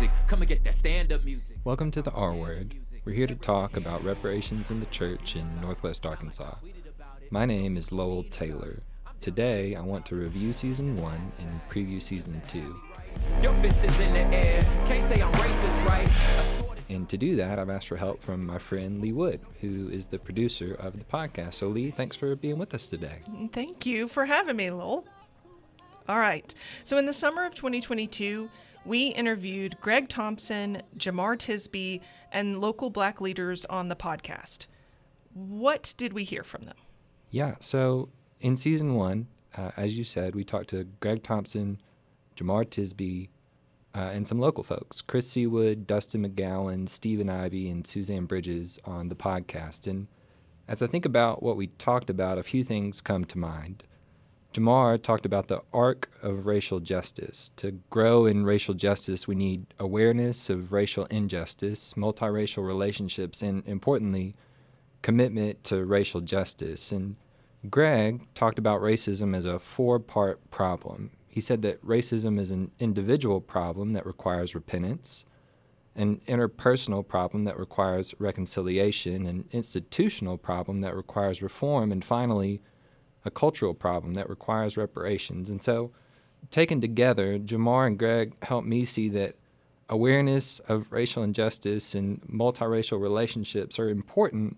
music. Come and get that stand up music. Welcome to the R Word. We're here to talk about reparations in the church in Northwest Arkansas. My name is Lowell Taylor. Today, I want to review season one and preview season two. Your fist is in the air. Can't say I'm racist, right? And to do that, I've asked for help from my friend Lee Wood, who is the producer of the podcast. So, Lee, thanks for being with us today. Thank you for having me, Lowell. All right. So, in the summer of 2022, we interviewed Greg Thompson, Jemar Tisby, and local black leaders on the podcast. What did we hear from them? Yeah, so in season one, uh, as you said, we talked to Greg Thompson, Jemar Tisby, uh, and some local folks Chris Seawood, Dustin McGowan, Stephen Ivy, and Suzanne Bridges on the podcast. And as I think about what we talked about, a few things come to mind. Jemar talked about the arc of racial justice. To grow in racial justice, we need awareness of racial injustice, multiracial relationships, and importantly, commitment to racial justice. And Greg talked about racism as a four part problem. He said that racism is an individual problem that requires repentance, an interpersonal problem that requires reconciliation, an institutional problem that requires reform, and finally, a cultural problem that requires reparations. And so, taken together, Jemar and Greg helped me see that awareness of racial injustice and multiracial relationships are important,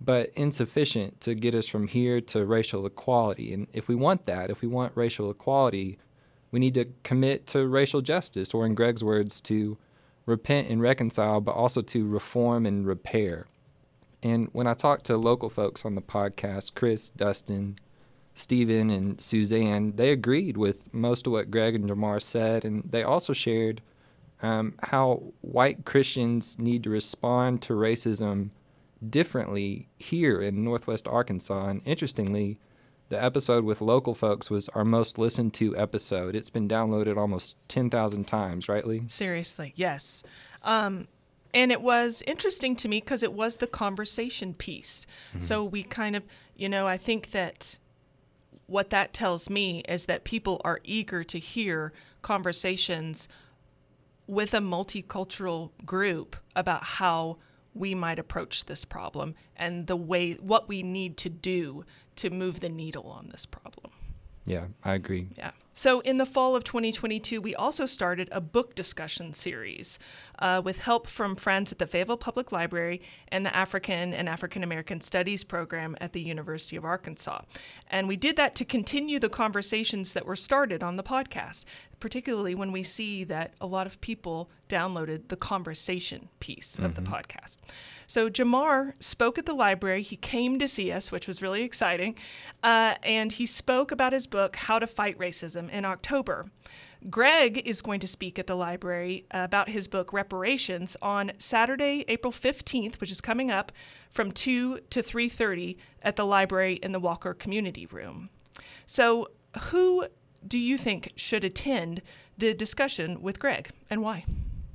but insufficient to get us from here to racial equality. And if we want that, if we want racial equality, we need to commit to racial justice, or in Greg's words, to repent and reconcile, but also to reform and repair. And when I talked to local folks on the podcast, Chris, Dustin, Stephen, and Suzanne, they agreed with most of what Greg and Jemar said, and they also shared um, how white Christians need to respond to racism differently here in Northwest Arkansas. And interestingly, the episode with local folks was our most listened to episode. It's been downloaded almost 10,000 times, right, Lee? Seriously, yes. Um, and it was interesting to me because it was the conversation piece. So we kind of, you know, I think that what that tells me is that people are eager to hear conversations with a multicultural group about how we might approach this problem and the way what we need to do to move the needle on this problem. Yeah, I agree. Yeah. So in the fall of 2022, we also started a book discussion series uh, with help from friends at the Fayetteville Public Library and the African and African American Studies program at the University of Arkansas. And we did that to continue the conversations that were started on the podcast, particularly when we see that a lot of people downloaded the conversation piece of the podcast. So Jemar spoke at the library. He came to see us, which was really exciting. Uh, and he spoke about his book, How to Fight Racism, in October. Greg is going to speak at the library about his book, Reparations, on Saturday, April 15th, which is coming up from 2 to 3.30 at the library in the Walker Community Room. So who do you think should attend the discussion with Greg and why?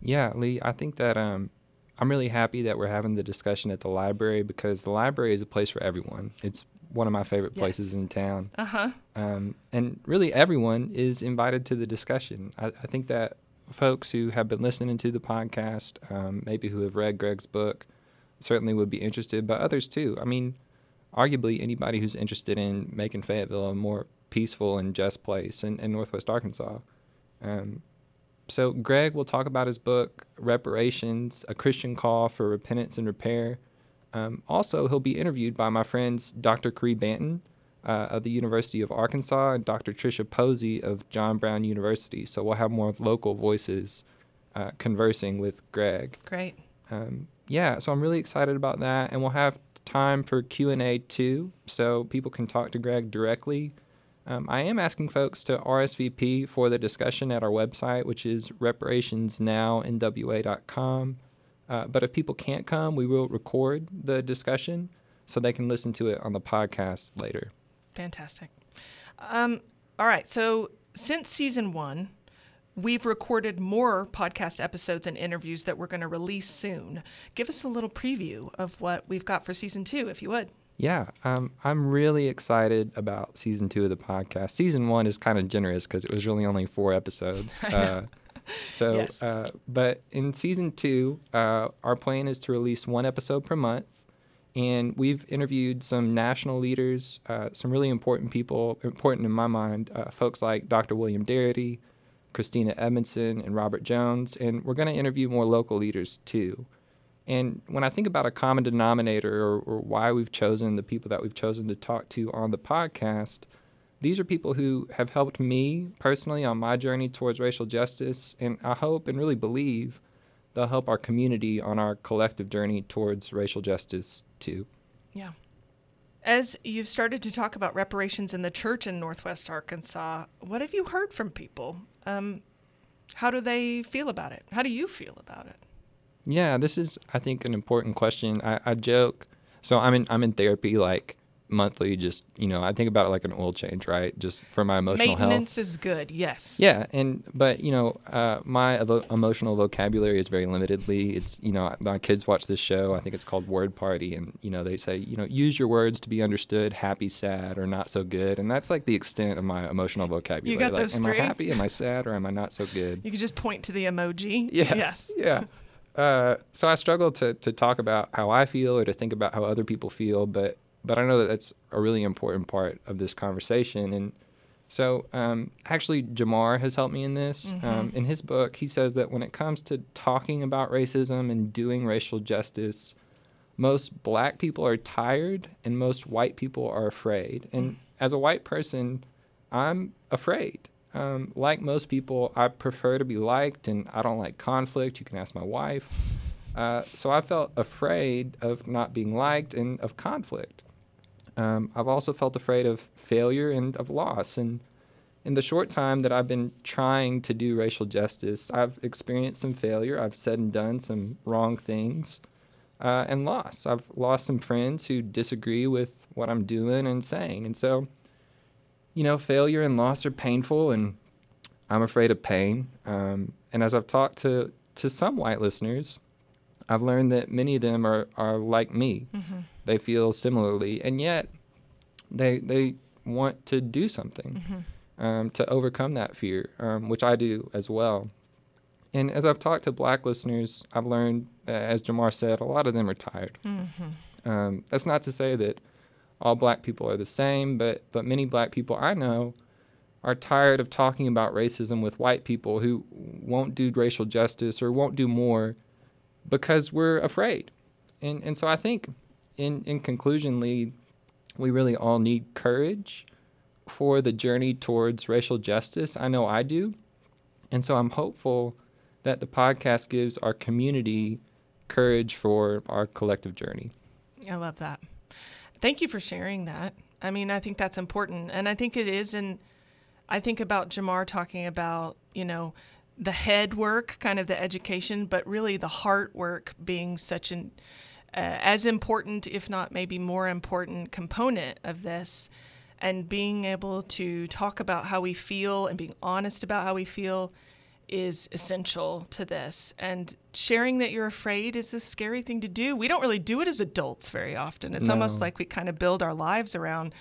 Yeah, Lee, I think that um, I'm really happy that we're having the discussion at the library because the library is a place for everyone. It's one of my favorite places Yes. in town. Uh huh. Um, and really, everyone is invited to the discussion. I, I think that folks who have been listening to the podcast, um, maybe who have read Greg's book, certainly would be interested, but others too. I mean, arguably, anybody who's interested in making Fayetteville a more peaceful and just place in, in Northwest Arkansas. Um, so, Greg will talk about his book, Reparations A Christian Call for Repentance and Repair. Um, also, he'll be interviewed by my friends Dr. Cree Banton uh, of the University of Arkansas and Dr. Tricia Posey of John Brown University. So, we'll have more local voices uh, conversing with Greg. Great. Um, yeah, so I'm really excited about that, and we'll have time for Q and A too, so people can talk to Greg directly. Um, I am asking folks to RSVP for the discussion at our website, which is reparationsnowNWA.com. Uh, but if people can't come, we will record the discussion so they can listen to it on the podcast later. Fantastic. Um, all right. So since season one, we've recorded more podcast episodes and interviews that we're going to release soon. Give us a little preview of what we've got for season two, if you would. Yeah, um, I'm really excited about season two of the podcast. Season one is kind of generous because it was really only four episodes. Uh, So, Yes. uh, but in season two, uh, our plan is to release one episode per month. And we've interviewed some national leaders, uh, some really important people, important in my mind, uh, folks like Dr. William Darity, Christina Edmondson, and Robert Jones. And we're going to interview more local leaders too. And when I think about a common denominator or, or why we've chosen the people that we've chosen to talk to on the podcast, these are people who have helped me personally on my journey towards racial justice. And I hope and really believe they'll help our community on our collective journey towards racial justice too. Yeah. As you've started to talk about reparations in the church in Northwest Arkansas, what have you heard from people? Um, how do they feel about it? How do you feel about it? Yeah, this is I think an important question. I, I joke. So I'm in I'm in therapy like monthly. Just you know, I think about it like an oil change, right? Just for my emotional health. Maintenance is good, yes. Yeah, and but you know, uh, my evo- emotional vocabulary is very limitedly. It's you know, my kids watch this show. I think it's called Word Party, and you know, they say you know, use your words to be understood, happy, sad, or not so good, and that's like the extent of my emotional vocabulary. you got like, those am three? I happy? Am I sad? Or am I not so good? You could just point to the emoji. Yeah. Yes. Yeah. Uh, so I struggle to, to talk about how I feel or to think about how other people feel, but but I know that that's a really important part of this conversation. And so um, actually, Jemar has helped me in this. Um, in his book, he says that when it comes to talking about racism and doing racial justice, most black people are tired and most white people are afraid. And as a white person, I'm afraid. Um, like most people, I prefer to be liked and I don't like conflict. You can ask my wife. Uh, so I felt afraid of not being liked and of conflict. Um, I've also felt afraid of failure and of loss. And in the short time that I've been trying to do racial justice, I've experienced some failure. I've said and done some wrong things uh, and loss. I've lost some friends who disagree with what I'm doing and saying. And so, you know, failure and loss are painful, and I'm afraid of pain. Um, and as I've talked to, to some white listeners, I've learned that many of them are, are like me. They feel similarly, and yet they, they want to do something um, to overcome that fear, um, which I do as well. And as I've talked to black listeners, I've learned, uh, as Jemar said, a lot of them are tired. Um, that's not to say that all black people are the same, but, but many black people I know are tired of talking about racism with white people who won't do racial justice or won't do more because we're afraid. And, and so I think, in, in conclusion, Lee, we really all need courage for the journey towards racial justice. I know I do. And so I'm hopeful that the podcast gives our community courage for our collective journey. I love that. Thank you for sharing that. I mean, I think that's important. And I think it is. And I think about Jemar talking about, you know, the head work, kind of the education, but really the heart work being such an as important, if not maybe more important, component of this. And being able to talk about how we feel and being honest about how we feel is essential to this. And sharing that you're afraid is a scary thing to do. We don't really do it as adults very often. It's almost like we kind of build our lives around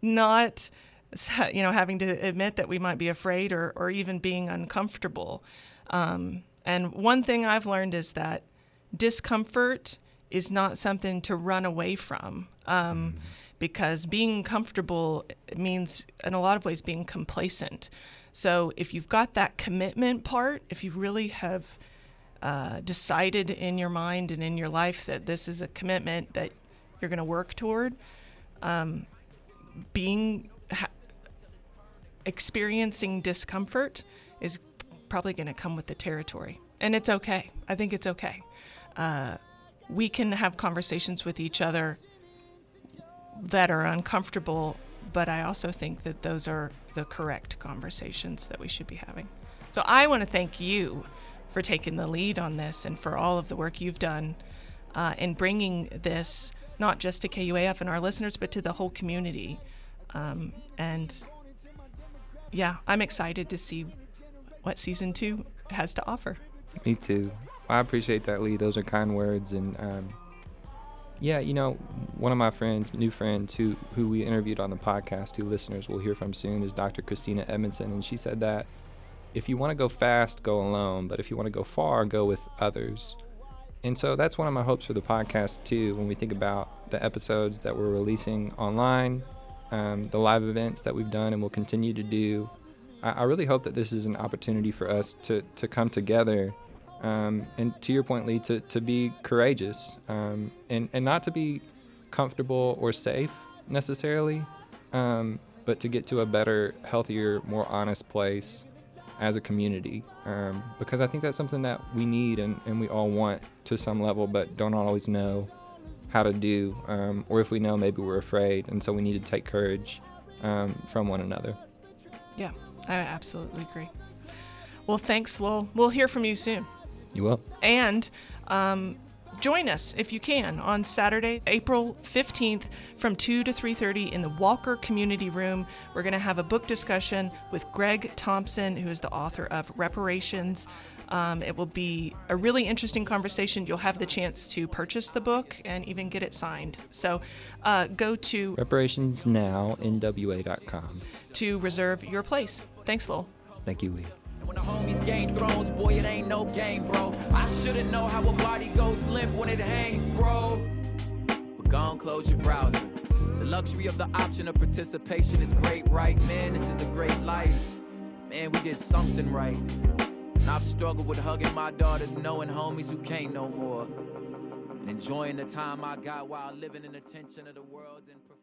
not you know having to admit that we might be afraid or, or even being uncomfortable. Um, and one thing I've learned is that discomfort is not something to run away from. Um, because being comfortable means, in a lot of ways, being complacent. So if you've got that commitment part, if you really have uh, decided in your mind and in your life that this is a commitment that you're going to work toward, um, being ha- experiencing discomfort is probably going to come with the territory, and it's okay. I think it's okay. Uh, we can have conversations with each other that are uncomfortable, but I also think that those are the correct conversations that we should be having. So I want to thank you for taking the lead on this and for all of the work you've done uh, in bringing this not just to KUAF and our listeners, but to the whole community. Um, and yeah, I'm excited to see what season two has to offer. Me too. I appreciate that, Lee. Those are kind words. And um, yeah, you know, one of my friends, new friends who, who we interviewed on the podcast, who listeners will hear from soon, is Dr. Christina Edmondson. And she said that if you want to go fast, go alone, but if you want to go far, go with others. And so that's one of my hopes for the podcast too. When we think about the episodes that we're releasing online, um, the live events that we've done and will continue to do, I, I, really hope that this is an opportunity for us to to come together. Um, and to your point, Lee, to, to be courageous um, and, and not to be comfortable or safe necessarily, um, but to get to a better, healthier, more honest place as a community um, because I think that's something that we need and, and we all want to some level, but don't always know how to do. Um, or if we know, maybe we're afraid. And so we need to take courage um, from one another. Yeah, I absolutely agree. Well, thanks. We'll, we'll hear from you soon. You will. And um, join us if you can on Saturday, April 15th from 2 to 3:30 in the Walker Community Room. We're going to have a book discussion with Greg Thompson, who is the author of Reparations. Um, it will be a really interesting conversation. You'll have the chance to purchase the book and even get it signed. So uh, go to reparationsnowNWA.com to reserve your place. Thanks, Lowell. Thank you, Lee. When the homies gain thrones, boy, it ain't no game, bro. I shouldn't know how a body goes limp when it hangs, bro. But go on, close your browser. The luxury of the option of participation is great, right? Man, this is a great life. Man, we did something right. And I've struggled with hugging my daughters, knowing homies who can't no more. And enjoying the time I got while living in the tension of the world's imperfection.